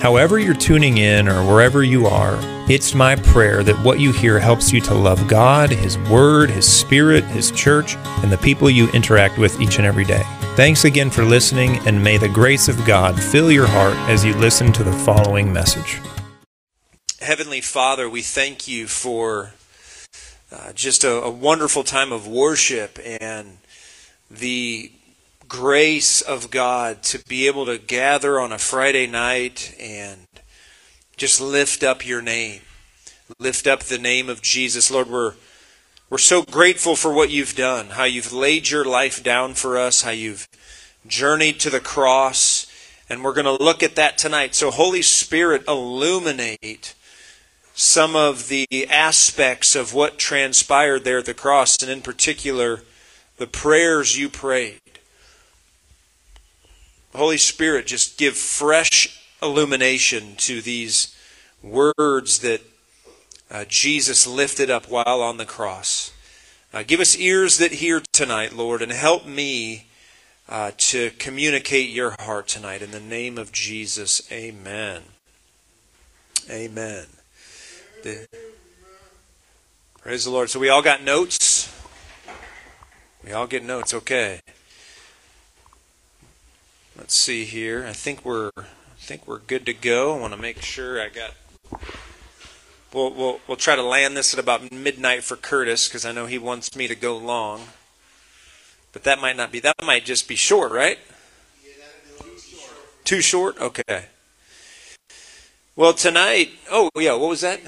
However, you're tuning in or wherever you are, it's my prayer that what you hear helps you to love God, His Word, His Spirit, His church, and the people you interact with each and every day. Thanks again for listening, and may the grace of God fill your heart as you listen to the following message. Heavenly Father, we thank you for uh, just a, a wonderful time of worship and the grace of God to be able to gather on a Friday night and just lift up your name. Lift up the name of Jesus. Lord, we're we're so grateful for what you've done, how you've laid your life down for us, how you've journeyed to the cross, and we're going to look at that tonight. So Holy Spirit, illuminate some of the aspects of what transpired there at the cross, and in particular, the prayers you prayed. Holy Spirit, just give fresh illumination to these words that uh, Jesus lifted up while on the cross. Uh, give us ears that hear tonight, Lord, and help me uh, to communicate your heart tonight. In the name of Jesus, amen. Amen. The, praise the Lord. So we all got notes? We all get notes, okay. Let's see here. I think we're I think we're good to go. I want to make sure I got. We'll we'll we'll try to land this at about midnight for Curtis because I know he wants me to go long. But that might not be. That might just be short, right? Yeah, Too short. Okay. Well, tonight. Oh yeah. What was that?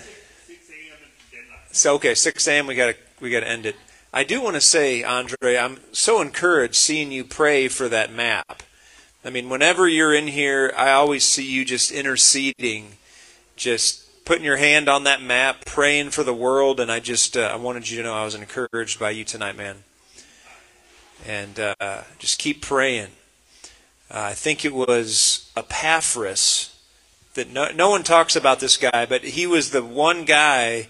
So okay, 6 a.m. We got to we got to end it. I do want to say, Andre, I'm so encouraged seeing you pray for that map. I mean, whenever you're in here, I always see you just interceding, just putting your hand on that map, praying for the world, and I just uh, I wanted you to know I was encouraged by you tonight, man. And uh, just keep praying. Uh, I think it was Epaphras that no, no one talks about this guy, but he was the one guy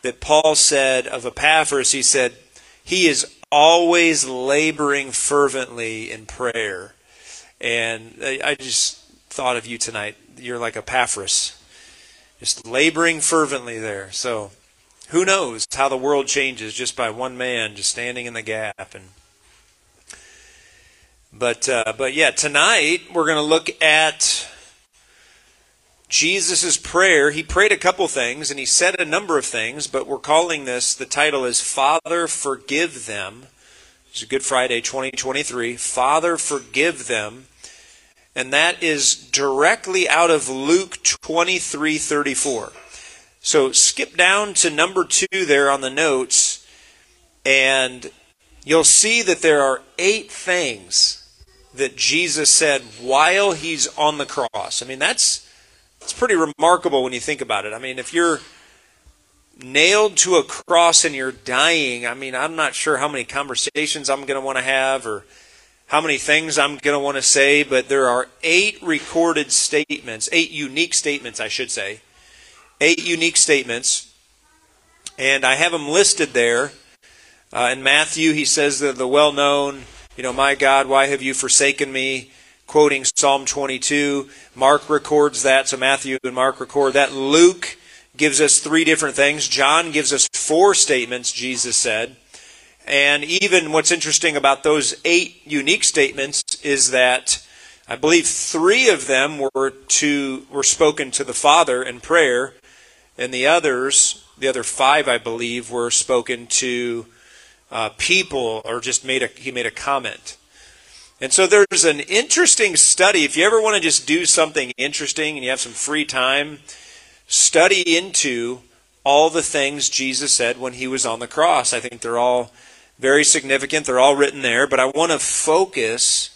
that Paul said of Epaphras. He said he is always laboring fervently in prayer. And I just thought of you tonight. You're like Epaphras, just laboring fervently there. So who knows how the world changes just by one man just standing in the gap and but uh, but yeah tonight we're going to look at jesus' prayer he prayed a couple things and he said a number of things but we're calling this the title is father forgive them it's good friday 2023 father forgive them and that is directly out of Luke 23:34. So skip down to number 2 there on the notes and you'll see that there are 8 things that Jesus said while he's on the cross. I mean, that's it's pretty remarkable when you think about it. I mean, if you're nailed to a cross and you're dying, I mean, I'm not sure how many conversations I'm going to want to have or how many things I'm going to want to say, but there are eight recorded statements, eight unique statements, I should say. Eight unique statements. And I have them listed there. Uh, in Matthew, he says the, the well known, you know, my God, why have you forsaken me? Quoting Psalm 22. Mark records that, so Matthew and Mark record that. Luke gives us three different things. John gives us four statements, Jesus said. And even what's interesting about those eight unique statements is that I believe three of them were to were spoken to the Father in prayer, and the others, the other five, I believe, were spoken to uh, people or just made a he made a comment. And so there's an interesting study. If you ever want to just do something interesting and you have some free time, study into all the things Jesus said when he was on the cross. I think they're all very significant. They're all written there, but I want to focus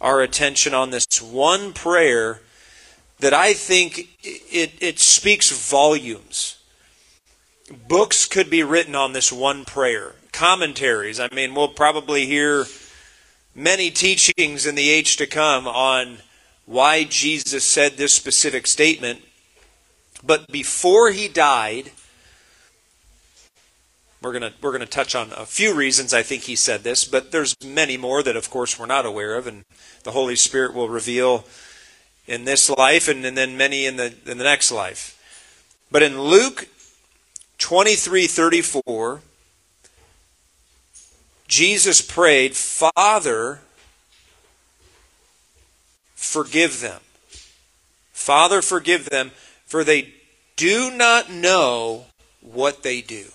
our attention on this one prayer that I think it, it speaks volumes. books could be written on this one prayer. Commentaries. I mean, we'll probably hear many teachings in the age to come on why Jesus said this specific statement. But before he died, we're going to we're going to touch on a few reasons I think he said this, but there's many more that of course we're not aware of and the Holy Spirit will reveal in this life and, and then many in the in the next life. But in Luke 23:34 Jesus prayed, "Father, forgive them. Father, forgive them, for they do not know what they do."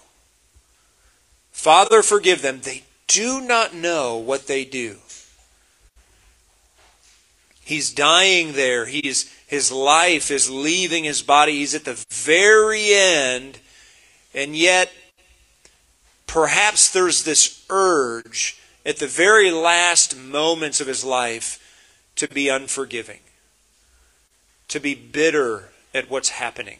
Father, forgive them. They do not know what they do. He's dying there. He's, his life is leaving his body. He's at the very end. And yet, perhaps there's this urge at the very last moments of his life to be unforgiving, to be bitter at what's happening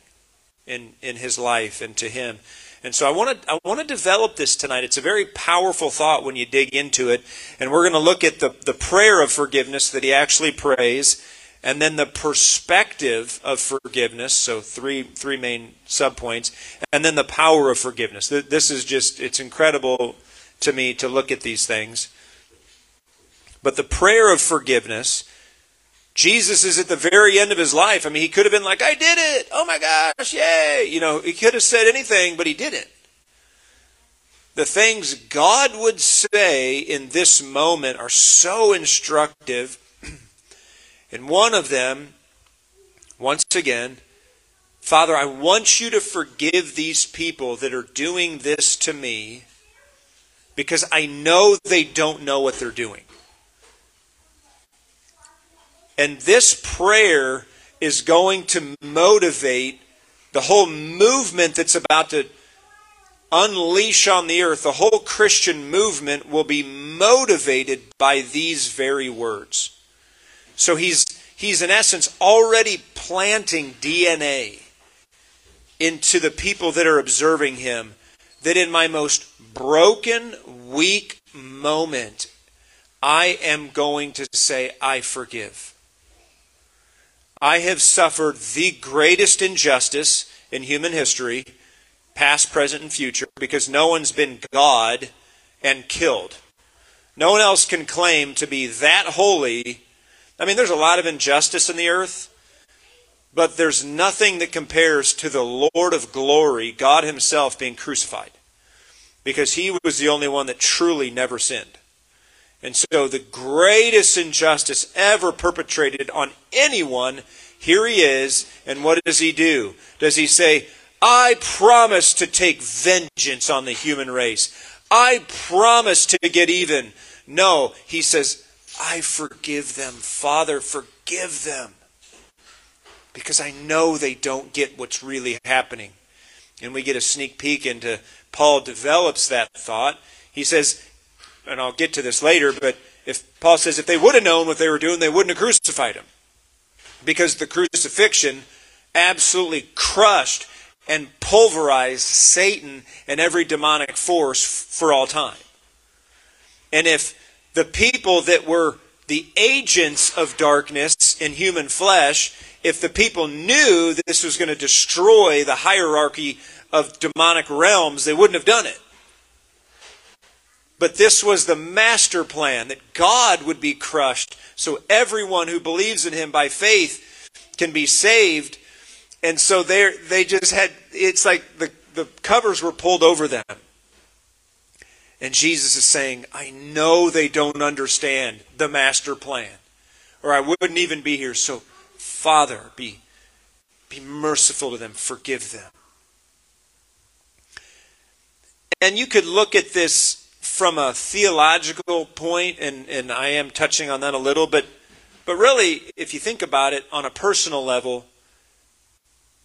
in, in his life and to him. And so I want to I want to develop this tonight. It's a very powerful thought when you dig into it. And we're going to look at the, the prayer of forgiveness that he actually prays, and then the perspective of forgiveness. So three three main subpoints, and then the power of forgiveness. This is just it's incredible to me to look at these things. But the prayer of forgiveness Jesus is at the very end of his life. I mean, he could have been like, I did it. Oh my gosh, yay. You know, he could have said anything, but he didn't. The things God would say in this moment are so instructive. and one of them, once again, Father, I want you to forgive these people that are doing this to me because I know they don't know what they're doing. And this prayer is going to motivate the whole movement that's about to unleash on the earth. The whole Christian movement will be motivated by these very words. So he's he's in essence already planting DNA into the people that are observing him that in my most broken, weak moment, I am going to say, I forgive. I have suffered the greatest injustice in human history, past, present, and future, because no one's been God and killed. No one else can claim to be that holy. I mean, there's a lot of injustice in the earth, but there's nothing that compares to the Lord of glory, God Himself, being crucified, because He was the only one that truly never sinned. And so the greatest injustice ever perpetrated on anyone, here he is, and what does he do? Does he say, I promise to take vengeance on the human race. I promise to get even. No, he says, I forgive them. Father, forgive them. Because I know they don't get what's really happening. And we get a sneak peek into Paul develops that thought. He says, and I'll get to this later, but if Paul says if they would have known what they were doing, they wouldn't have crucified him. Because the crucifixion absolutely crushed and pulverized Satan and every demonic force for all time. And if the people that were the agents of darkness in human flesh, if the people knew that this was going to destroy the hierarchy of demonic realms, they wouldn't have done it. But this was the master plan that God would be crushed so everyone who believes in him by faith can be saved. And so they they just had it's like the, the covers were pulled over them. And Jesus is saying, I know they don't understand the master plan, or I wouldn't even be here. So, Father, be, be merciful to them, forgive them. And you could look at this from a theological point, and, and I am touching on that a little, but, but really, if you think about it on a personal level,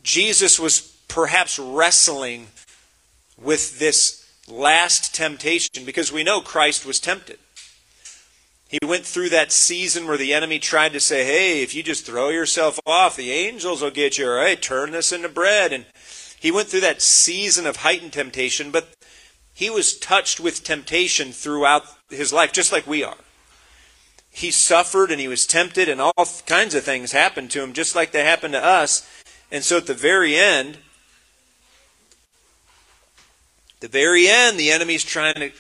Jesus was perhaps wrestling with this last temptation because we know Christ was tempted. He went through that season where the enemy tried to say, hey, if you just throw yourself off, the angels will get you, all right, turn this into bread. And he went through that season of heightened temptation, but he was touched with temptation throughout his life, just like we are. He suffered and he was tempted, and all kinds of things happened to him, just like they happened to us. And so at the very end, the very end, the enemy's trying to,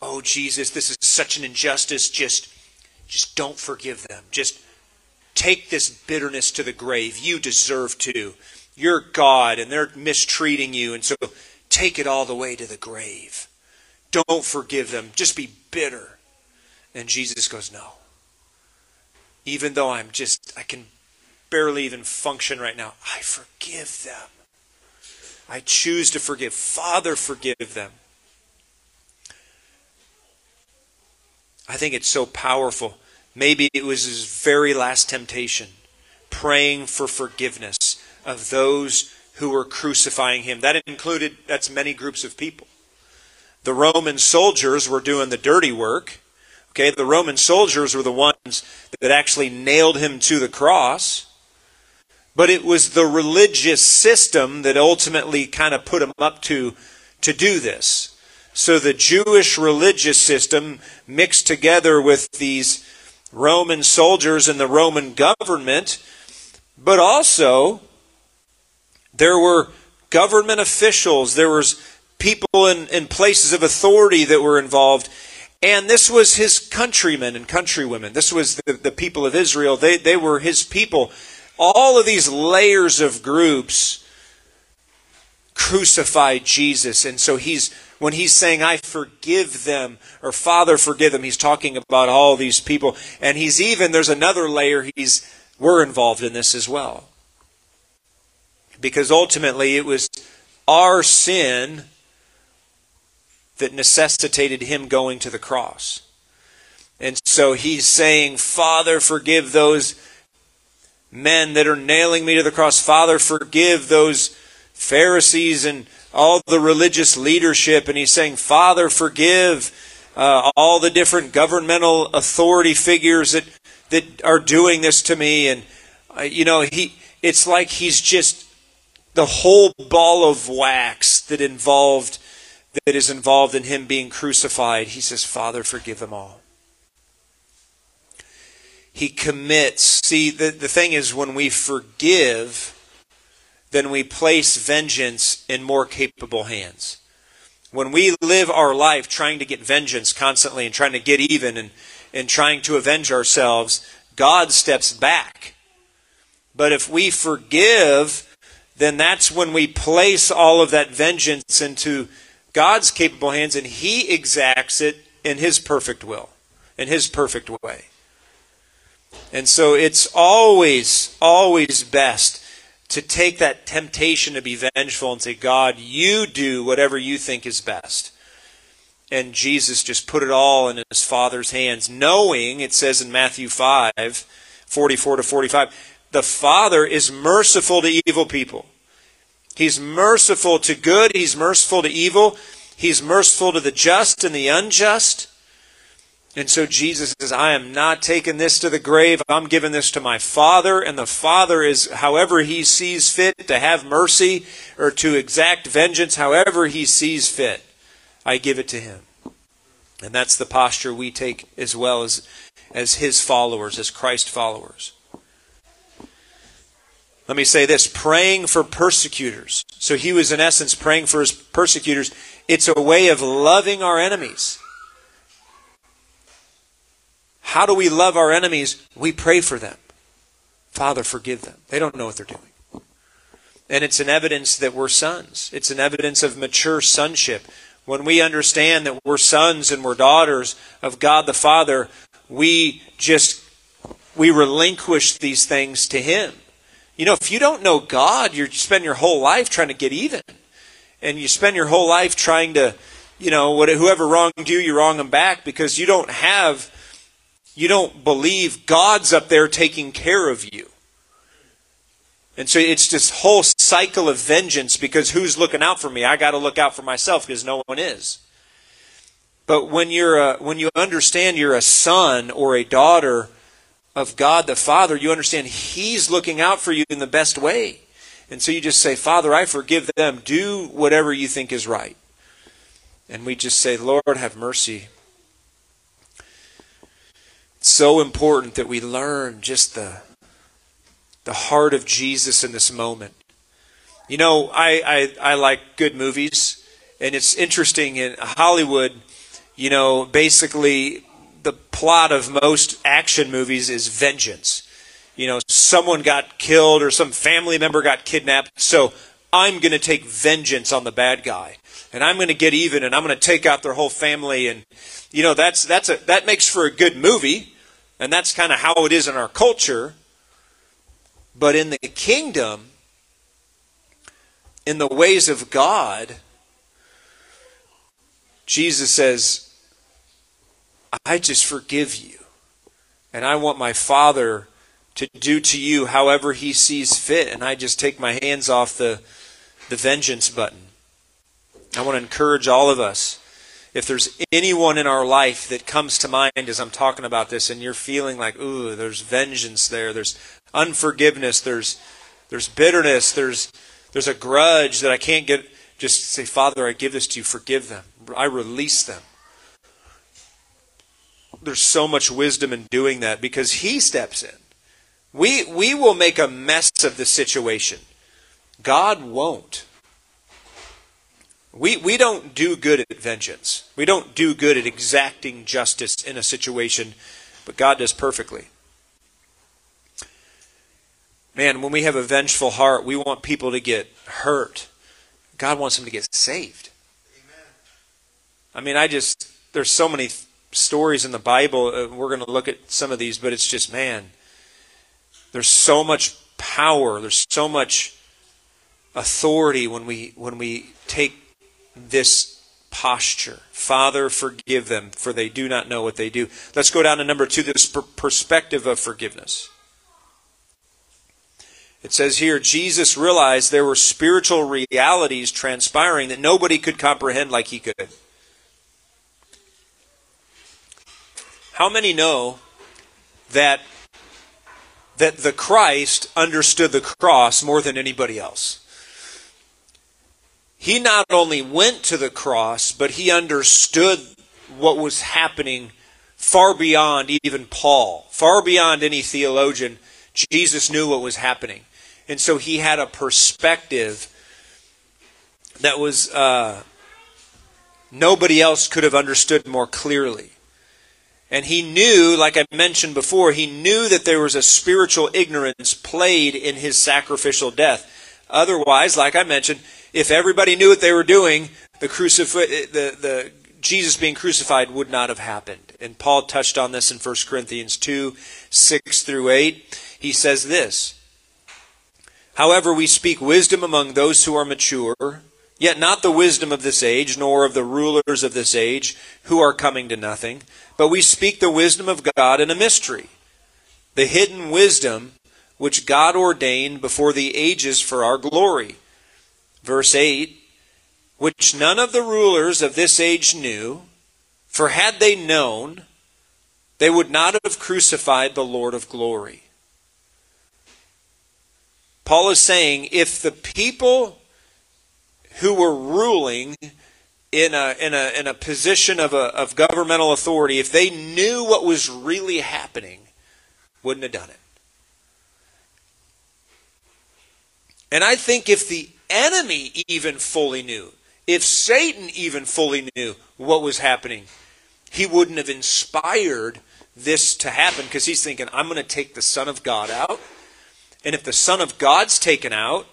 oh Jesus, this is such an injustice. Just, just don't forgive them. Just take this bitterness to the grave. You deserve to. You're God, and they're mistreating you, and so take it all the way to the grave. Don't forgive them. Just be bitter. And Jesus goes, no. Even though I'm just, I can barely even function right now, I forgive them. I choose to forgive. Father, forgive them. I think it's so powerful. Maybe it was his very last temptation, praying for forgiveness of those who were crucifying him. That included, that's many groups of people. The Roman soldiers were doing the dirty work. Okay, the Roman soldiers were the ones that actually nailed him to the cross. But it was the religious system that ultimately kind of put him up to to do this. So the Jewish religious system mixed together with these Roman soldiers and the Roman government, but also there were government officials, there was people in, in places of authority that were involved. And this was his countrymen and countrywomen. This was the, the people of Israel. They, they were his people. All of these layers of groups crucified Jesus. And so he's when he's saying, I forgive them, or Father, forgive them, he's talking about all these people. And he's even, there's another layer, he's, we're involved in this as well. Because ultimately it was our sin that necessitated him going to the cross. And so he's saying, Father, forgive those men that are nailing me to the cross. Father, forgive those Pharisees and all the religious leadership. And he's saying, Father, forgive uh, all the different governmental authority figures that, that are doing this to me. And, uh, you know, he, it's like he's just the whole ball of wax that involved that is involved in him being crucified. He says, Father, forgive them all he commits. See, the, the thing is, when we forgive, then we place vengeance in more capable hands. When we live our life trying to get vengeance constantly and trying to get even and, and trying to avenge ourselves, God steps back. But if we forgive, then that's when we place all of that vengeance into God's capable hands and He exacts it in His perfect will, in His perfect way. And so it's always, always best to take that temptation to be vengeful and say, God, you do whatever you think is best. And Jesus just put it all in his Father's hands, knowing, it says in Matthew 5 44 to 45, the Father is merciful to evil people. He's merciful to good, he's merciful to evil, he's merciful to the just and the unjust. And so Jesus says, I am not taking this to the grave. I'm giving this to my Father. And the Father is, however he sees fit, to have mercy or to exact vengeance, however he sees fit. I give it to him. And that's the posture we take as well as, as his followers, as Christ followers. Let me say this praying for persecutors. So he was, in essence, praying for his persecutors. It's a way of loving our enemies. How do we love our enemies? We pray for them. Father, forgive them. They don't know what they're doing. And it's an evidence that we're sons. It's an evidence of mature sonship. When we understand that we're sons and we're daughters of God the Father, we just we relinquish these things to him. You know, if you don't know God, you spend your whole life trying to get even. And you spend your whole life trying to, you know, whoever wronged you, you wrong them back because you don't have you don't believe God's up there taking care of you. And so it's this whole cycle of vengeance because who's looking out for me? I got to look out for myself because no one is. But when you're a, when you understand you're a son or a daughter of God the Father, you understand He's looking out for you in the best way. And so you just say, Father, I forgive them. Do whatever you think is right. And we just say, Lord, have mercy. It's so important that we learn just the, the heart of Jesus in this moment. You know, I, I, I like good movies, and it's interesting in Hollywood, you know, basically the plot of most action movies is vengeance. You know, someone got killed or some family member got kidnapped, so I'm going to take vengeance on the bad guy. And I'm going to get even and I'm going to take out their whole family and you know, that's that's a that makes for a good movie, and that's kind of how it is in our culture. But in the kingdom, in the ways of God, Jesus says, I just forgive you. And I want my Father to do to you however he sees fit. And I just take my hands off the, the vengeance button. I want to encourage all of us. If there's anyone in our life that comes to mind as I'm talking about this and you're feeling like, ooh, there's vengeance there, there's unforgiveness, there's there's bitterness, there's there's a grudge that I can't get just say, Father, I give this to you, forgive them. I release them there's so much wisdom in doing that because he steps in. We, we will make a mess of the situation. God won't. We, we don't do good at vengeance. We don't do good at exacting justice in a situation, but God does perfectly. Man, when we have a vengeful heart, we want people to get hurt. God wants them to get saved. Amen. I mean, I just, there's so many stories in the Bible. Uh, we're going to look at some of these, but it's just, man, there's so much power, there's so much authority when we when we take this posture. Father, forgive them, for they do not know what they do. Let's go down to number two, this perspective of forgiveness. It says here, Jesus realized there were spiritual realities transpiring that nobody could comprehend like he could. How many know that that the Christ understood the cross more than anybody else? He not only went to the cross, but he understood what was happening far beyond even Paul, far beyond any theologian. Jesus knew what was happening. And so he had a perspective that was uh, nobody else could have understood more clearly. And he knew, like I mentioned before, he knew that there was a spiritual ignorance played in his sacrificial death. Otherwise, like I mentioned, if everybody knew what they were doing, the, crucif- the, the Jesus being crucified would not have happened. And Paul touched on this in 1 Corinthians 2 6 through 8. He says this However, we speak wisdom among those who are mature, yet not the wisdom of this age, nor of the rulers of this age, who are coming to nothing but we speak the wisdom of God in a mystery, the hidden wisdom which God ordained before the ages for our glory. Verse 8 Which none of the rulers of this age knew, for had they known, they would not have crucified the Lord of glory. Paul is saying if the people who were ruling in a in a in a position of a of governmental authority, if they knew what was really happening, wouldn't have done it. And I think if the enemy even fully knew, if Satan even fully knew what was happening, he wouldn't have inspired this to happen because he's thinking, I'm going to take the Son of God out. And if the Son of God's taken out,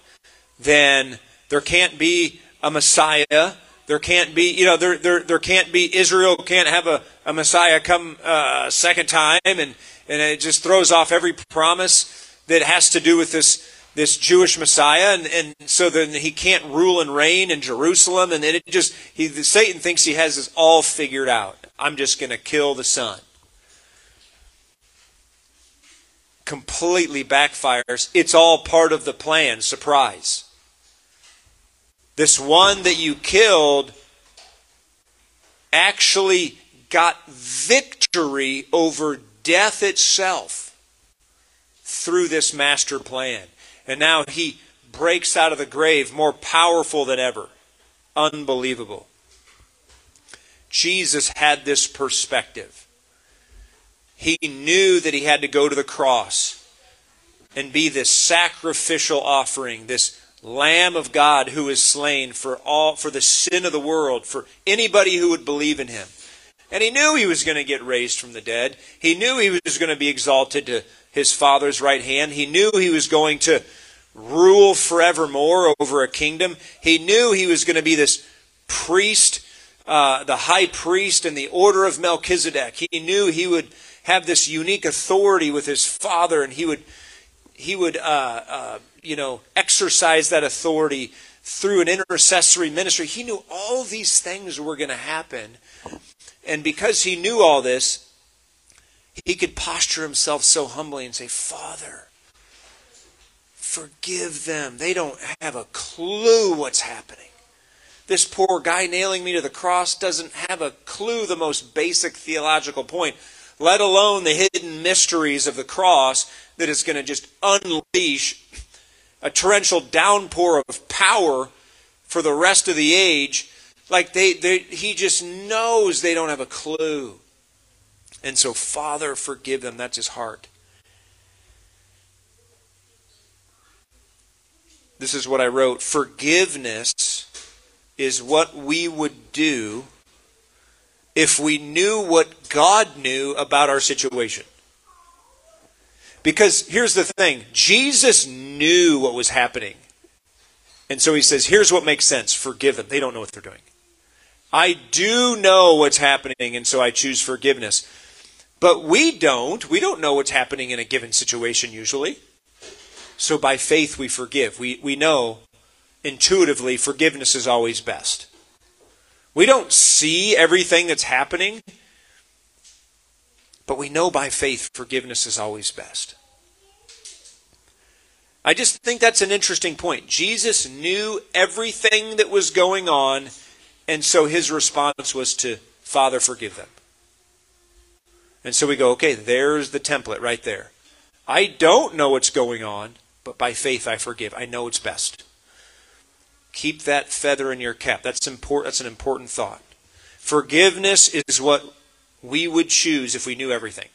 then there can't be a Messiah there can't be, you know, there, there, there can't be, Israel can't have a, a Messiah come uh, a second time, and, and it just throws off every promise that has to do with this, this Jewish Messiah, and, and so then he can't rule and reign in Jerusalem, and then it just, he, Satan thinks he has this all figured out. I'm just going to kill the son. Completely backfires. It's all part of the plan. Surprise. This one that you killed actually got victory over death itself through this master plan. And now he breaks out of the grave more powerful than ever. Unbelievable. Jesus had this perspective. He knew that he had to go to the cross and be this sacrificial offering, this Lamb of God who is slain for all for the sin of the world, for anybody who would believe in him. And he knew he was going to get raised from the dead. He knew he was going to be exalted to his Father's right hand. He knew he was going to rule forevermore over a kingdom. He knew he was going to be this priest, uh, the high priest in the order of Melchizedek. He knew he would have this unique authority with his Father, and he would he would uh, uh, you know exercise that authority through an intercessory ministry. He knew all these things were going to happen, and because he knew all this, he could posture himself so humbly and say, Father, forgive them. They don't have a clue what's happening. This poor guy nailing me to the cross doesn't have a clue the most basic theological point, let alone the hidden mysteries of the cross that is going to just unleash a torrential downpour of power for the rest of the age like they, they, he just knows they don't have a clue. And so, Father, forgive them. That's his heart. This is what I wrote. Forgiveness is what we would do if we knew what God knew about our situation. Because here's the thing Jesus knew what was happening. And so he says, here's what makes sense forgive them. They don't know what they're doing. I do know what's happening, and so I choose forgiveness. But we don't. We don't know what's happening in a given situation usually. So by faith we forgive. We, we know intuitively forgiveness is always best. We don't see everything that's happening, but we know by faith forgiveness is always best. I just think that's an interesting point. Jesus knew everything that was going on and so his response was to, Father, forgive them. And so we go, okay, there's the template right there. I don't know what's going on, but by faith I forgive. I know it's best. Keep that feather in your cap. That's important. That's an important thought. Forgiveness is what we would choose if we knew everything.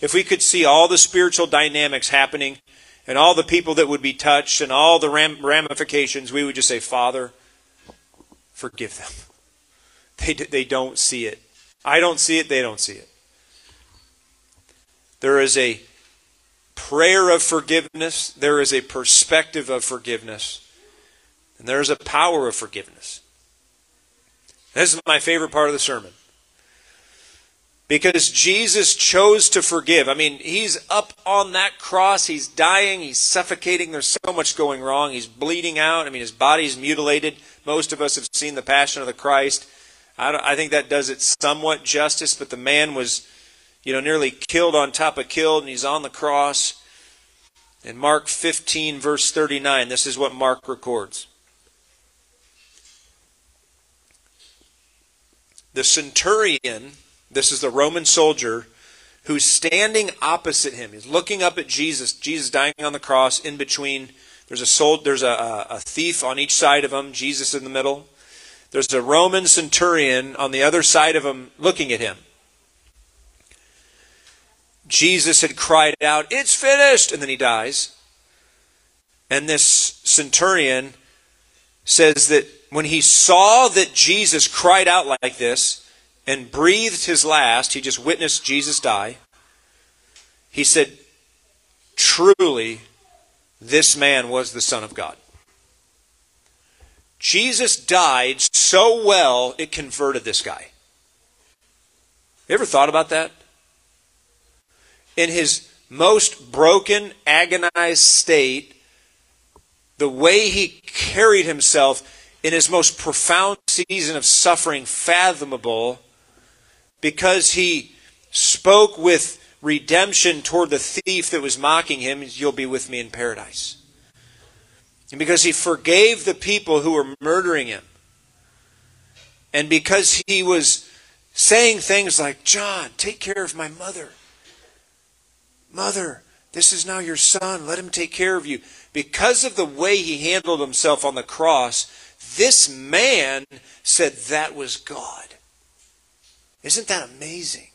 If we could see all the spiritual dynamics happening and all the people that would be touched and all the ramifications, we would just say, Father, forgive them. They, they don't see it. I don't see it, they don't see it. There is a prayer of forgiveness, there is a perspective of forgiveness, and there is a power of forgiveness. This is my favorite part of the sermon. Because Jesus chose to forgive. I mean, he's up on that cross, he's dying, he's suffocating, there's so much going wrong, he's bleeding out. I mean, his body's mutilated. Most of us have seen the Passion of the Christ. I, I think that does it somewhat justice, but the man was, you know, nearly killed on top of killed, and he's on the cross. In Mark 15, verse 39, this is what Mark records. The centurion, this is the Roman soldier, who's standing opposite him. He's looking up at Jesus, Jesus dying on the cross in between there's a sold, there's a, a thief on each side of him, Jesus in the middle. There's a Roman centurion on the other side of him looking at him. Jesus had cried out, It's finished! And then he dies. And this centurion says that when he saw that Jesus cried out like this and breathed his last, he just witnessed Jesus die. He said, Truly, this man was the Son of God. Jesus died so well, it converted this guy. You ever thought about that? In his most broken, agonized state, the way he carried himself in his most profound season of suffering fathomable, because he spoke with redemption toward the thief that was mocking him, you'll be with me in paradise. And because he forgave the people who were murdering him. And because he was saying things like, John, take care of my mother. Mother, This is now your son. Let him take care of you. Because of the way he handled himself on the cross, this man said that was God. Isn't that amazing?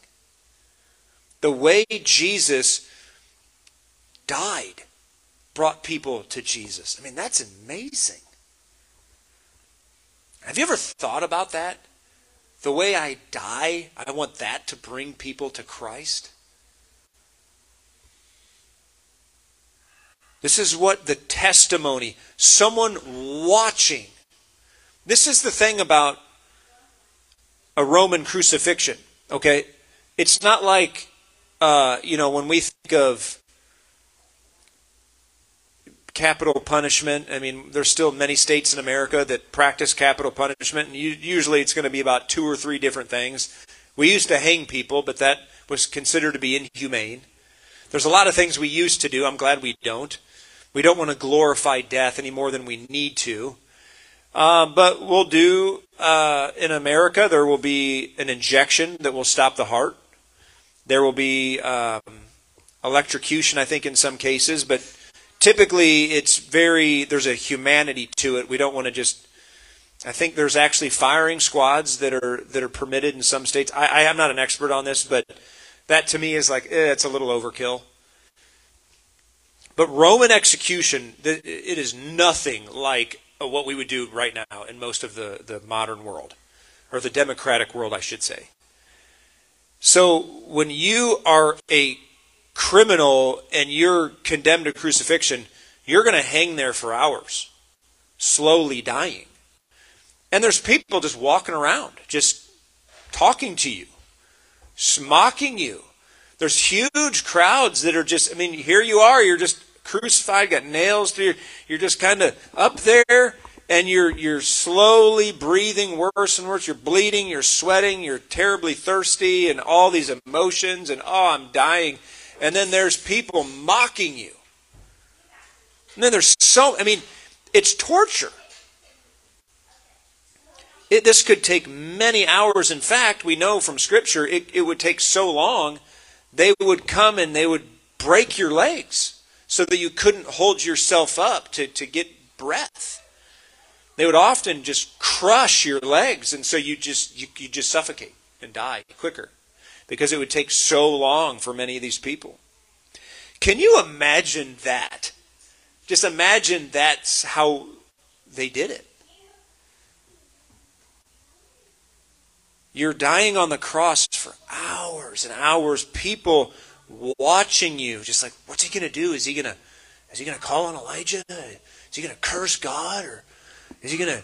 The way Jesus died brought people to Jesus. I mean, that's amazing. Have you ever thought about that? The way I die, I want that to bring people to Christ. This is what the testimony, someone watching. This is the thing about a Roman crucifixion, okay? It's not like, uh, you know, when we think of capital punishment. I mean, there's still many states in America that practice capital punishment, and usually it's going to be about two or three different things. We used to hang people, but that was considered to be inhumane. There's a lot of things we used to do. I'm glad we don't. We don't want to glorify death any more than we need to. Uh, but we'll do, uh, in America, there will be an injection that will stop the heart. There will be um, electrocution, I think, in some cases, but typically it's very, there's a humanity to it. We don't want to just, I think there's actually firing squads that are, that are permitted in some states. I, I am not an expert on this, but that to me is like, eh, it's a little overkill. But Roman execution, it is nothing like what we would do right now in most of the, the modern world, or the democratic world, I should say. So when you are a criminal and you're condemned to crucifixion, you're going to hang there for hours, slowly dying. And there's people just walking around, just talking to you, mocking you. There's huge crowds that are just, I mean, here you are, you're just crucified, got nails through your, you're just kind of up there and you're you're slowly breathing worse and worse. You're bleeding, you're sweating, you're terribly thirsty, and all these emotions, and oh, I'm dying. And then there's people mocking you. And then there's so I mean, it's torture. It, this could take many hours. In fact, we know from Scripture it, it would take so long, they would come and they would break your legs so that you couldn't hold yourself up to, to get breath. They would often just crush your legs, and so you just you, you just suffocate and die quicker because it would take so long for many of these people. Can you imagine that? Just imagine that's how they did it. You're dying on the cross for hours and hours. People watching you, just like, what's he going to do? Is he going to, is he going to call on Elijah? Is he going to curse God, or is he going to,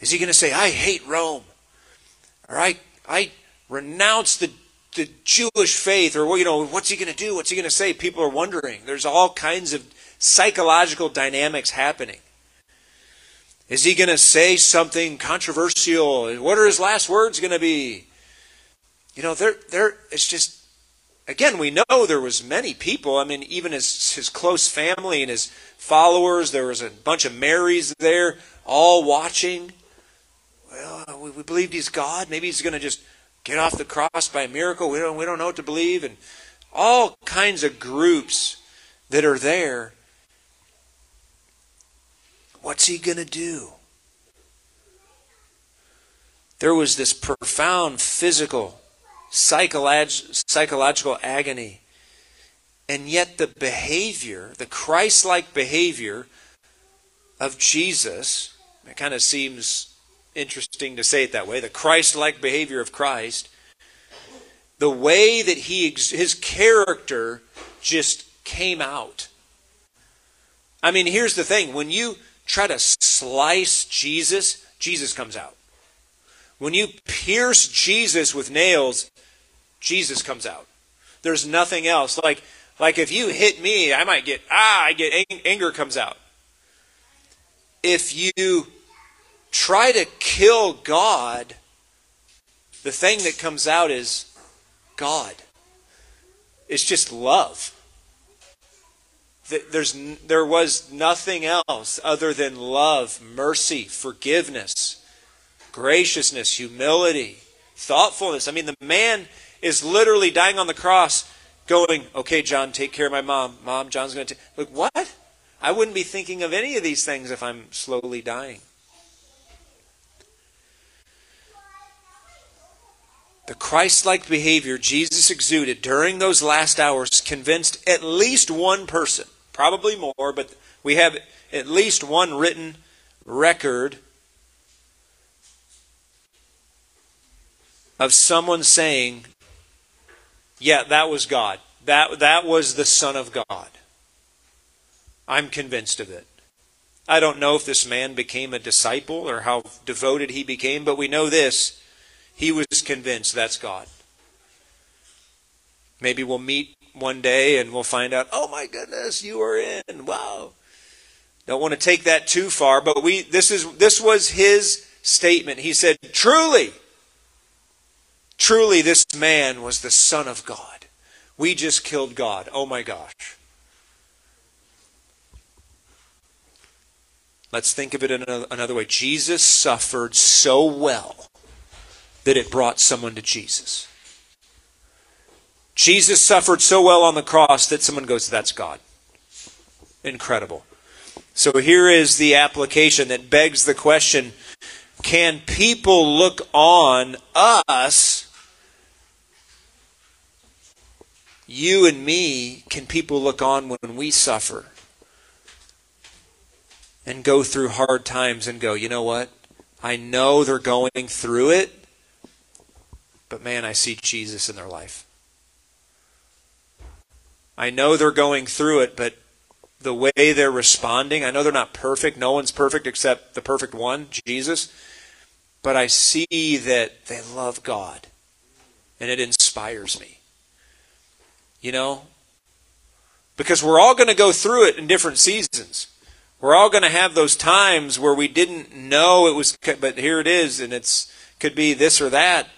is he going to say, I hate Rome, or I, I renounce the the Jewish faith, or you know, what's he going to do? What's he going to say? People are wondering. There's all kinds of psychological dynamics happening. Is he going to say something controversial? What are his last words going to be? You know, there, there. It's just Again, we know there was many people. I mean, even his, his close family and his followers. There was a bunch of Marys there, all watching. Well, uh, we, we believed he's God. Maybe he's going to just get off the cross by a miracle. We don't, we don't know what to believe. And all kinds of groups that are there. What's he going to do? There was this profound physical psycholog- psychological agony. And yet, the behavior, the Christ like behavior of Jesus, it kind of seems interesting to say it that way the Christ like behavior of Christ, the way that he, his character just came out. I mean, here's the thing when you try to slice Jesus, Jesus comes out. When you pierce Jesus with nails, Jesus comes out. There's nothing else. Like, like if you hit me, I might get, ah, I get anger comes out. If you try to kill God, the thing that comes out is God. It's just love. There's, there was nothing else other than love, mercy, forgiveness, graciousness, humility, thoughtfulness. I mean, the man is literally dying on the cross, going, okay, John, take care of my mom. Mom, John's going to take. Look, what? I wouldn't be thinking of any of these things if I'm slowly dying. The Christ like behavior Jesus exuded during those last hours convinced at least one person, probably more, but we have at least one written record of someone saying, Yeah, that was God. That, that was the Son of God. I'm convinced of it. I don't know if this man became a disciple or how devoted he became, but we know this he was convinced that's God. Maybe we'll meet one day and we'll find out, oh my goodness, you are in. Wow. Don't want to take that too far, but we this is this was his statement. He said, Truly, truly this man was the Son of God. We just killed God. Oh my gosh. Let's think of it in another way. Jesus suffered so well that it brought someone to Jesus. Jesus suffered so well on the cross that someone goes, That's God. Incredible. So here is the application that begs the question can people look on us, you and me, can people look on when we suffer and go through hard times and go, you know what? I know they're going through it, but man, I see Jesus in their life. I know they're going through it, but the way they're responding, I know they're not perfect. No one's perfect except the perfect one, Jesus. But I see that they love God. And it inspires me. You know? Because we're all going to go through it in different seasons. We're all going to have those times where we didn't know it was, but here it is, and it's could be this or that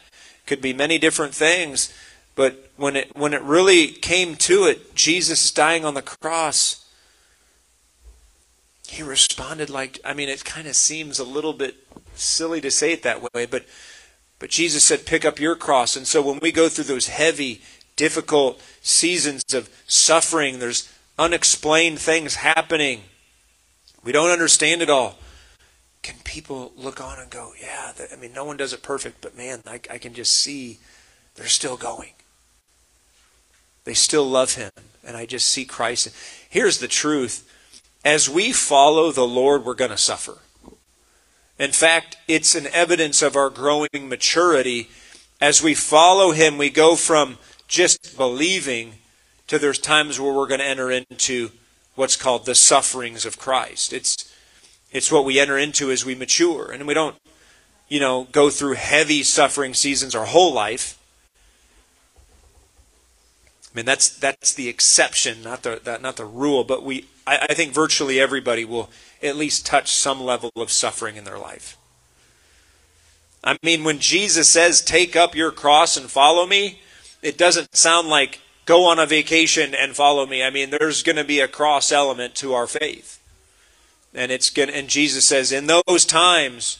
could be many different things. But when it when it really came to it, Jesus dying on the cross, he responded like I mean it kind of seems a little bit silly to say it that way, but but Jesus said pick up your cross. And so when we go through those heavy, difficult seasons of suffering, there's unexplained things happening. We don't understand it all can people look on and go, yeah, I mean, no one does it perfect, but man, I, I can just see they're still going. They still love him. And I just see Christ. Here's the truth as we follow the Lord, we're going to suffer. In fact, it's an evidence of our growing maturity. As we follow him, we go from just believing to there's times where we're going to enter into what's called the sufferings of Christ. It's it's what we enter into as we mature. And we don't, you know, go through heavy suffering seasons our whole life. I mean, that's that's the exception, not the that, not the rule. But we, I, I think, virtually everybody will at least touch some level of suffering in their life. I mean, when Jesus says, "Take up your cross and follow me," it doesn't sound like go on a vacation and follow me. I mean, there's going to be a cross element to our faith. And it's going and Jesus says, in those times,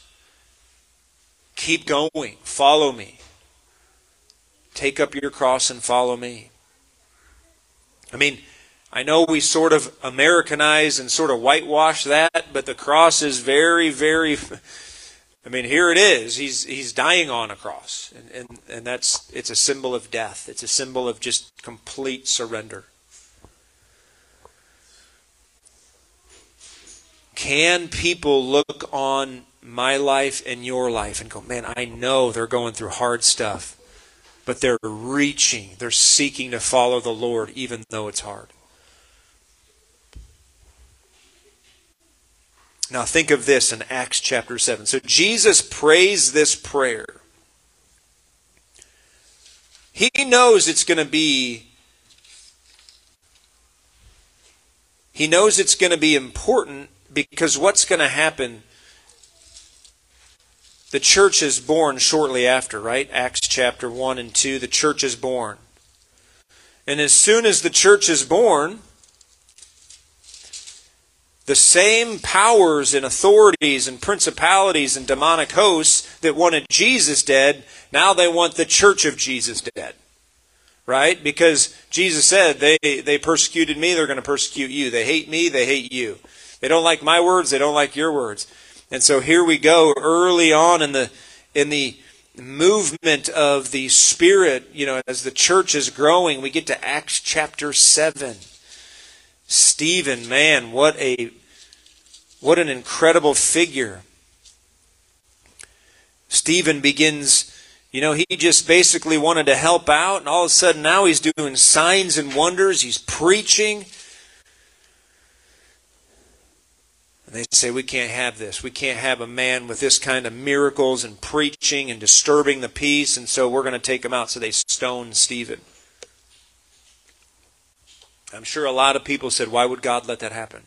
keep going, follow me. Take up your cross and follow me. I mean, I know we sort of Americanize and sort of whitewash that, but the cross is very, very. I mean, here it is. He's he's dying on a cross, and and and that's it's a symbol of death. It's a symbol of just complete surrender. Can people look on my life and your life and go, man, I know they're going through hard stuff, but they're reaching, they're seeking to follow the Lord even though it's hard? Now think of this in Acts chapter 7. So Jesus prays this prayer. He knows it's going to be he knows it's going to be important because what's going to happen? The church is born shortly after, right? Acts chapter 1 and 2, the church is born. And as soon as the church is born, the same powers and authorities and principalities and demonic hosts that wanted Jesus dead, now they want the church of Jesus dead. right? Because Jesus said, they, they persecuted me, they're going to persecute you. They hate me, they hate you. They don't like my words, they don't like your words. And so here we go early on in the in the movement of the spirit, you know, as the church is growing, we get to Acts chapter 7. Stephen, man, what a what an incredible figure. Stephen begins you know, he just basically wanted to help out, and all of a sudden now he's doing signs and wonders. He's preaching. And they say, We can't have this. We can't have a man with this kind of miracles and preaching and disturbing the peace, and so we're going to take him out. So they stone Stephen. I'm sure a lot of people said, Why would God let that happen?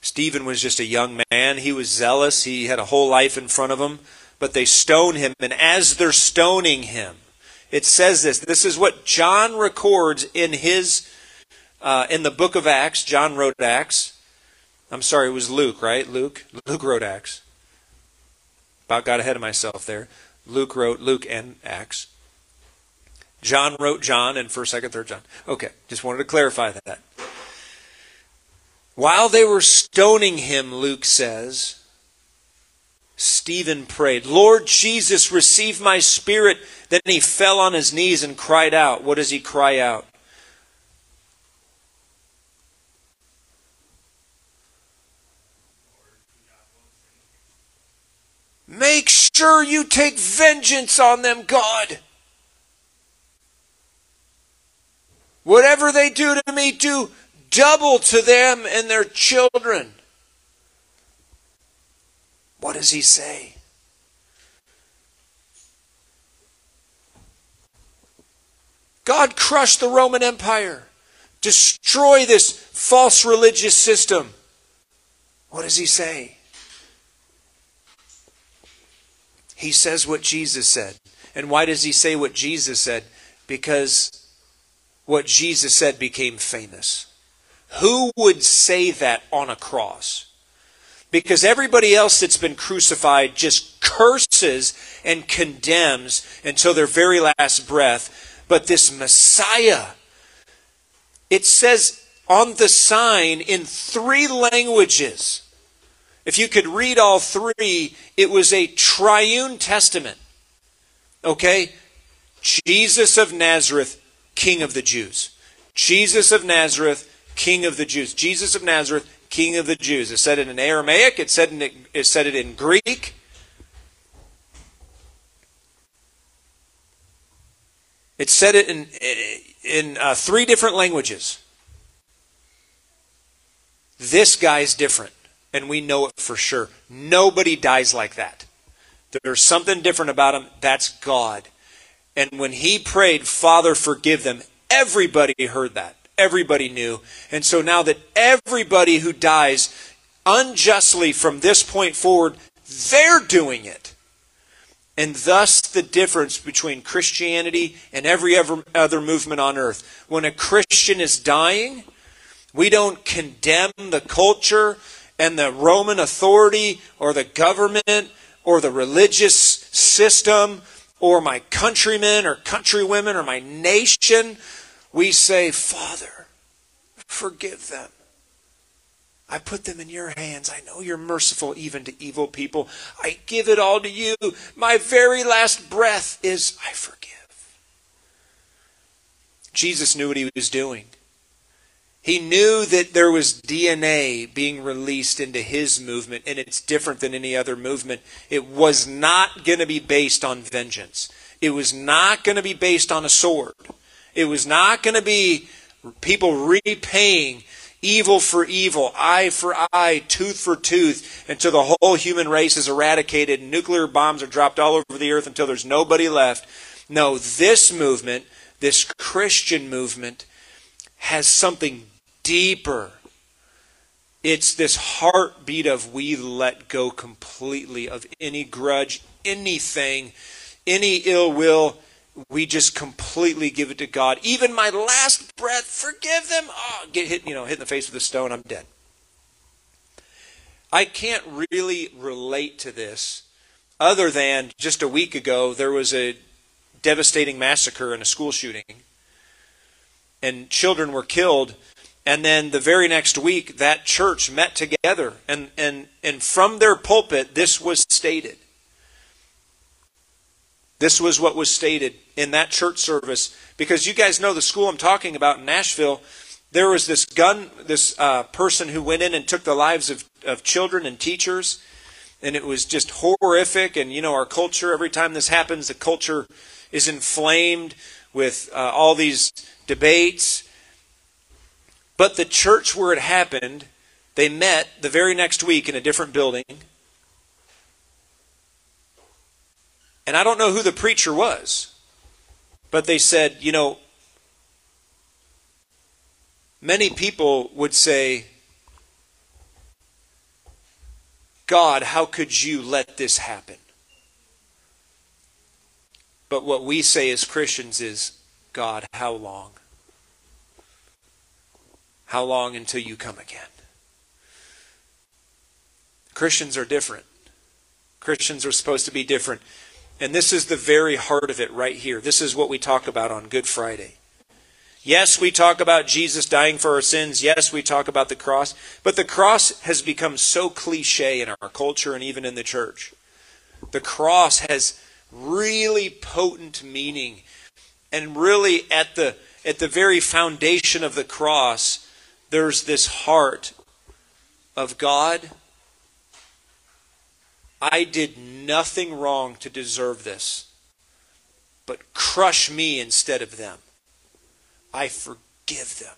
Stephen was just a young man. He was zealous. He had a whole life in front of him but they stone him. And as they're stoning him, it says this. This is what John records in his uh, in the book of Acts. John wrote Acts. I'm sorry, it was Luke, right? Luke. Luke wrote Acts. About got ahead of myself there. Luke wrote Luke and Acts. John wrote John and first, second, third John. Okay, just wanted to clarify that. While they were stoning him, Luke says, Stephen prayed, Lord Jesus, receive my spirit. Then he fell on his knees and cried out. What does he cry out? Make sure you take vengeance on them, God. Whatever they do to me, do double to them and their children. What does he say? God crush the Roman Empire. Destroy this false religious system. What does he say? He says what Jesus said. And why does he say what Jesus said? Because what Jesus said became famous. Who would say that on a cross? because everybody else that's been crucified just curses and condemns until their very last breath. But this Messiah, it says on the sign in three languages. If you could read all three, it was a triune testament. Okay? Jesus of Nazareth, King of the Jews. Jesus of Nazareth, King of the Jews. Jesus of Nazareth, King of the Jews. It said it in Aramaic, it said, in, it said it in Greek. It said it in, in uh, three different languages. This guy's different, and we know it for sure. Nobody dies like that. There's something different about him. That's God. And when he prayed, Father, forgive them, everybody heard that everybody knew. And so now that everybody who dies unjustly from this point forward, they're doing it. And thus the difference between Christianity and every other movement on earth. When a Christian is dying, we don't condemn the culture and the Roman authority or the government or the religious system or my countrymen or countrywomen or my nation we say, Father, forgive them. I put them in your hands. I know you're merciful even to evil people. I give it all to you. My very last breath is, I forgive. Jesus knew what he was doing. He knew that there was DNA being released into his movement, and it's different than any other movement. It was not going to be based on vengeance, it was not going to be based on a sword. It was not going to be people repaying evil for evil, eye for eye, tooth for tooth, until the whole human race is eradicated and nuclear bombs are dropped all over the earth until there's nobody left. No, this movement, this Christian movement, has something deeper. It's this heartbeat of we let go completely of any grudge, anything, any ill will we just completely give it to God. Even my last breath, forgive them. Oh, get hit, you know, hit in the face with a stone, I'm dead. I can't really relate to this other than just a week ago there was a devastating massacre and a school shooting. And children were killed. And then the very next week, that church met together. And, and, and from their pulpit, this was stated. This was what was stated in that church service. Because you guys know the school I'm talking about in Nashville. There was this gun, this uh, person who went in and took the lives of, of children and teachers and it was just horrific. And you know, our culture, every time this happens, the culture is inflamed with uh, all these debates. But the church where it happened, they met the very next week in a different building. And I don't know who the preacher was, but they said, you know, many people would say, God, how could you let this happen? But what we say as Christians is, God, how long? How long until you come again? Christians are different. Christians are supposed to be different. And this is the very heart of it right here. This is what we talk about on Good Friday. Yes, we talk about Jesus dying for our sins. Yes, we talk about the cross. But the cross has become so cliche in our culture and even in the church. The cross has really potent meaning. And really, at the, at the very foundation of the cross, there's this heart of God. I did nothing wrong to deserve this, but crush me instead of them. I forgive them.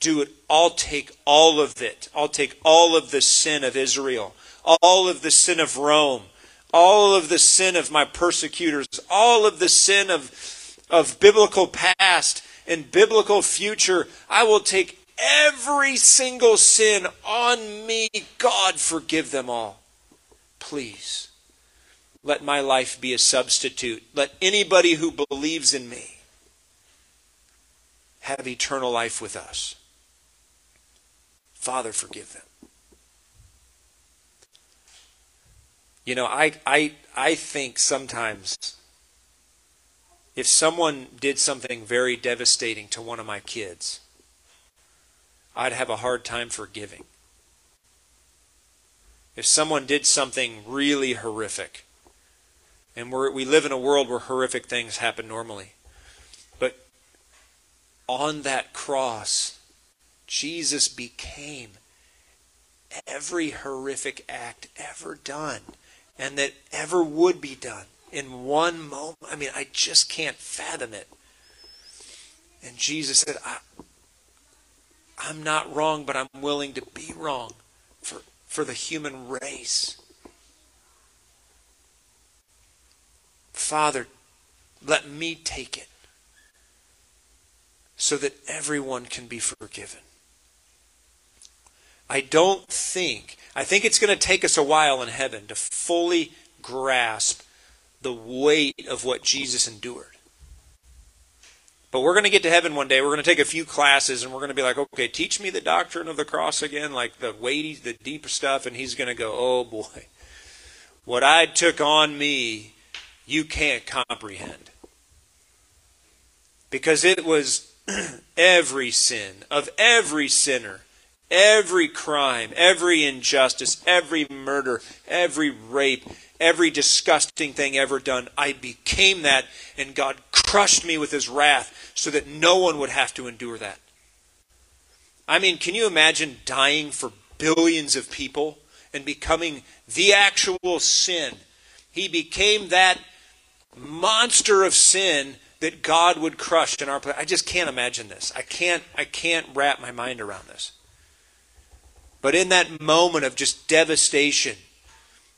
Do it. I'll take all of it. I'll take all of the sin of Israel, all of the sin of Rome, all of the sin of my persecutors, all of the sin of, of biblical past and biblical future. I will take every single sin on me. God, forgive them all. Please. Let my life be a substitute. Let anybody who believes in me have eternal life with us. Father, forgive them. You know, I, I, I think sometimes if someone did something very devastating to one of my kids, I'd have a hard time forgiving. If someone did something really horrific, and we live in a world where horrific things happen normally, but on that cross, Jesus became every horrific act ever done and that ever would be done in one moment. I mean, I just can't fathom it. And Jesus said, I, I'm not wrong, but I'm willing to be wrong for, for the human race. Father, let me take it so that everyone can be forgiven. I don't think, I think it's going to take us a while in heaven to fully grasp the weight of what Jesus endured. But we're going to get to heaven one day. We're going to take a few classes and we're going to be like, okay, teach me the doctrine of the cross again, like the weighty, the deep stuff. And he's going to go, oh boy, what I took on me, you can't comprehend. Because it was every sin of every sinner, every crime, every injustice, every murder, every rape, every disgusting thing ever done. I became that, and God crushed me with his wrath so that no one would have to endure that. I mean, can you imagine dying for billions of people and becoming the actual sin? He became that monster of sin that God would crush in our place. I just can't imagine this. I can't I can't wrap my mind around this. But in that moment of just devastation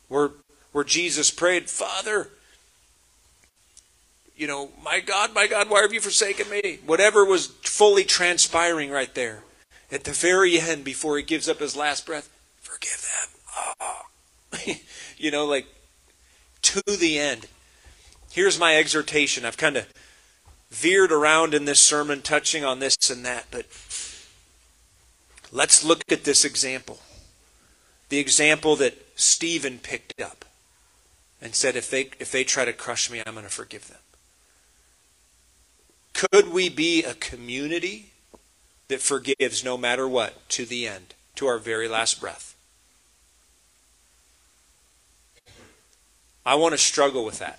where where Jesus prayed, "Father, you know, my God, my God, why have you forsaken me?" Whatever was fully transpiring right there. At the very end before he gives up his last breath, forgive them. Oh. you know, like to the end. Here's my exhortation. I've kind of veered around in this sermon, touching on this and that, but let's look at this example. The example that Stephen picked up and said, if they, if they try to crush me, I'm going to forgive them. Could we be a community that forgives no matter what to the end, to our very last breath? I want to struggle with that.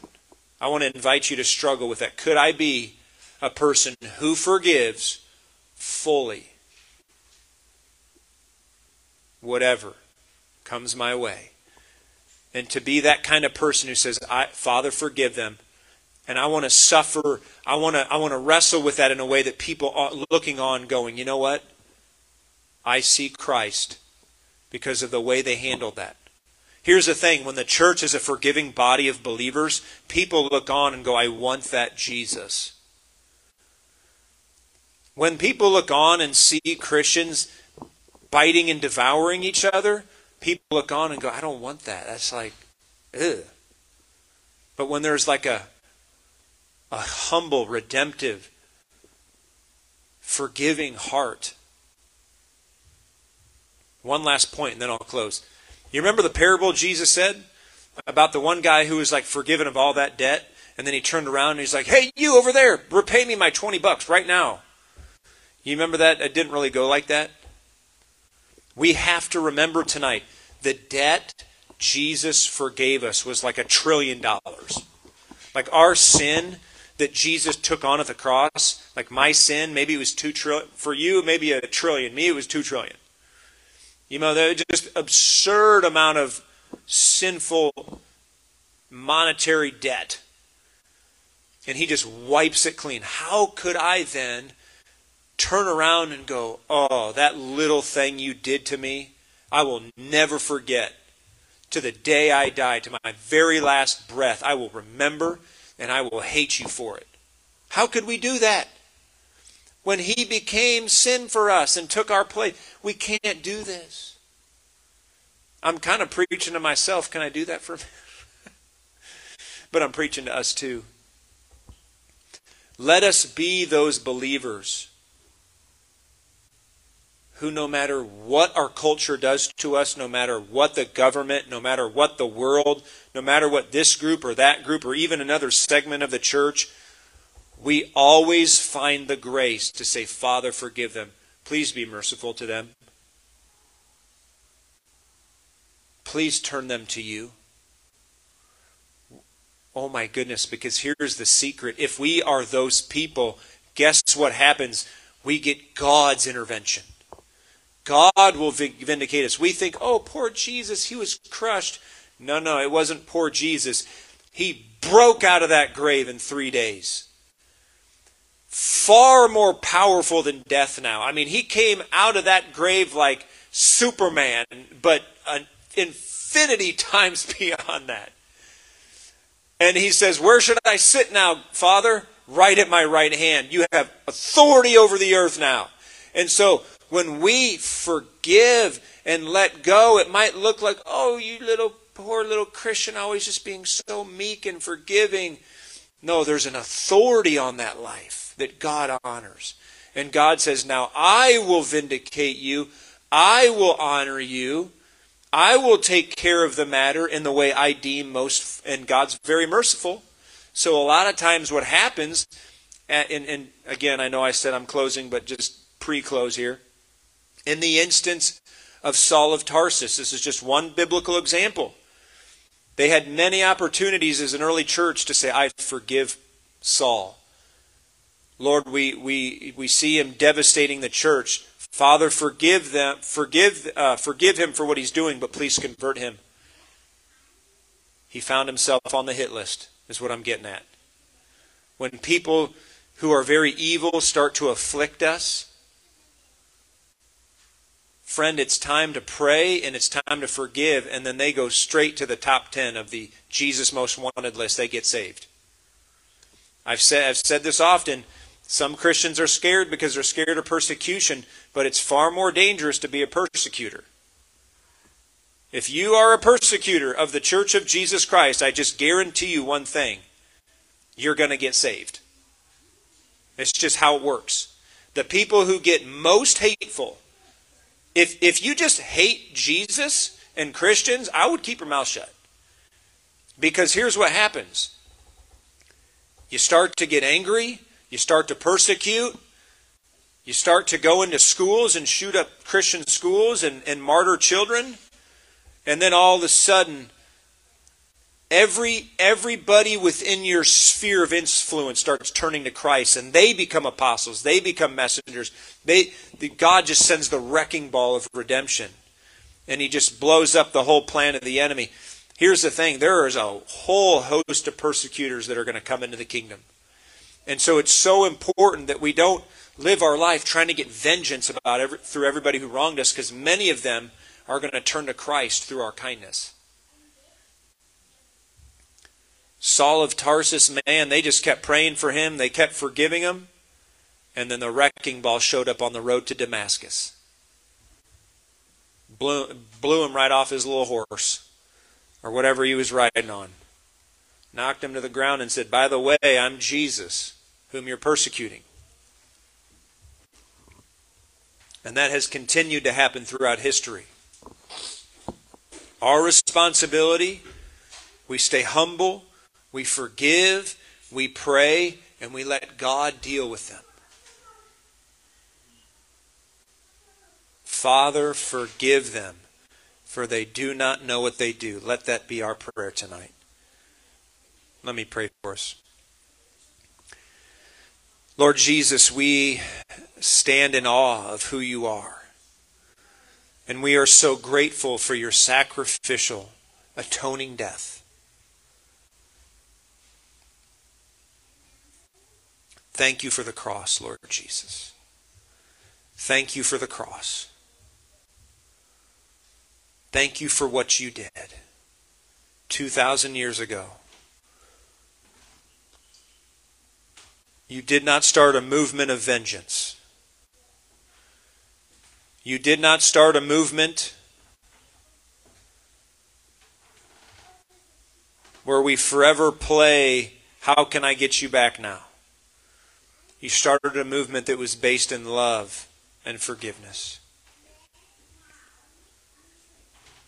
I want to invite you to struggle with that. Could I be a person who forgives fully whatever comes my way? And to be that kind of person who says, Father, forgive them. And I want to suffer. I want to, I want to wrestle with that in a way that people are looking on going, you know what? I see Christ because of the way they handled that. Here's the thing when the church is a forgiving body of believers, people look on and go, I want that Jesus. When people look on and see Christians biting and devouring each other, people look on and go, I don't want that. That's like, ugh. But when there's like a, a humble, redemptive, forgiving heart. One last point, and then I'll close. You remember the parable Jesus said about the one guy who was like forgiven of all that debt? And then he turned around and he's like, Hey, you over there, repay me my 20 bucks right now. You remember that? It didn't really go like that. We have to remember tonight the debt Jesus forgave us was like a trillion dollars. Like our sin that Jesus took on at the cross, like my sin, maybe it was two trillion. For you, maybe a trillion. Me, it was two trillion. You know, there's just absurd amount of sinful monetary debt. And he just wipes it clean. How could I then turn around and go, oh, that little thing you did to me, I will never forget. To the day I die, to my very last breath, I will remember and I will hate you for it. How could we do that? when he became sin for us and took our place. We can't do this. I'm kind of preaching to myself. Can I do that for me? but I'm preaching to us too. Let us be those believers who, no matter what our culture does to us, no matter what the government, no matter what the world, no matter what this group or that group or even another segment of the church, we always find the grace to say, Father, forgive them. Please be merciful to them. Please turn them to you. Oh my goodness, because here's the secret. If we are those people, guess what happens? We get God's intervention. God will vindicate us. We think, oh, poor Jesus, he was crushed. No, no, it wasn't poor Jesus. He broke out of that grave in three days far more powerful than death now. I mean, he came out of that grave like Superman, but an infinity times beyond that. And he says, Where should I sit now, Father? Right at my right hand. You have authority over the earth now. And so when we forgive and let go, it might look like, oh, you little poor little Christian, always just being so meek and forgiving. No, there's an authority on that life that God honors. And God says, Now I will vindicate you, I will honor you, I will take care of the matter in the way I deem most, and God's very merciful. So a lot of times what happens, and, and again, I know I said I'm closing, but just pre close here. In the instance of Saul of Tarsus, this is just one biblical example. They had many opportunities as an early church to say, I forgive Saul. Lord, we, we, we see him devastating the church. Father, forgive them, forgive, uh, forgive him for what he's doing, but please convert him. He found himself on the hit list, is what I'm getting at. When people who are very evil start to afflict us, friend, it's time to pray and it's time to forgive, and then they go straight to the top 10 of the Jesus Most Wanted list. They get saved. I've said, I've said this often. Some Christians are scared because they're scared of persecution, but it's far more dangerous to be a persecutor. If you are a persecutor of the church of Jesus Christ, I just guarantee you one thing you're going to get saved. It's just how it works. The people who get most hateful, if, if you just hate Jesus and Christians, I would keep your mouth shut. Because here's what happens you start to get angry, You start to persecute. You start to go into schools and shoot up Christian schools and, and martyr children. And then all of a sudden, every everybody within your sphere of influence starts turning to Christ and they become apostles. They become messengers. They the, God just sends the wrecking ball of redemption and he just blows up the whole plan of the enemy. Here's the thing. There is a whole host of persecutors that are going to come into the kingdom. And so it's so important that we don't live our life trying to get vengeance about every, through everybody who wronged us because many of them are going to turn to Christ through our kindness Saul of Tarsus, man, they just kept praying for him. They kept forgiving him. And then the wrecking ball showed up on the road to Damascus. Blew, blew him right off his little horse or whatever he was riding on. Knocked him to the ground and said, By the way, I'm Jesus, whom you're persecuting. And that has continued to happen throughout history. Our responsibility, we stay humble, we forgive, we pray, and we let God deal with them. Father, forgive them, for they do not know what they do. Let that be our prayer tonight. Let me pray for us. Lord Jesus, we stand in awe of who you are. And we are so grateful for your sacrificial, atoning death. Thank you for the cross, Lord Jesus. Thank you for the cross. Thank you for what you did 2,000 years ago. You did not start a movement of vengeance. You did not start a movement where we forever play, How can I get you back now? He started a movement that was based in love and forgiveness.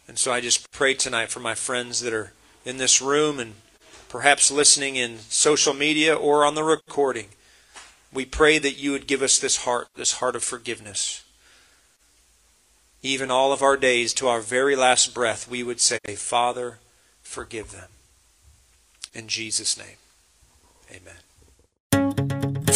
And so I just pray tonight for my friends that are in this room and perhaps listening in social media or on the recording. We pray that you would give us this heart, this heart of forgiveness. Even all of our days, to our very last breath, we would say, Father, forgive them. In Jesus' name, amen.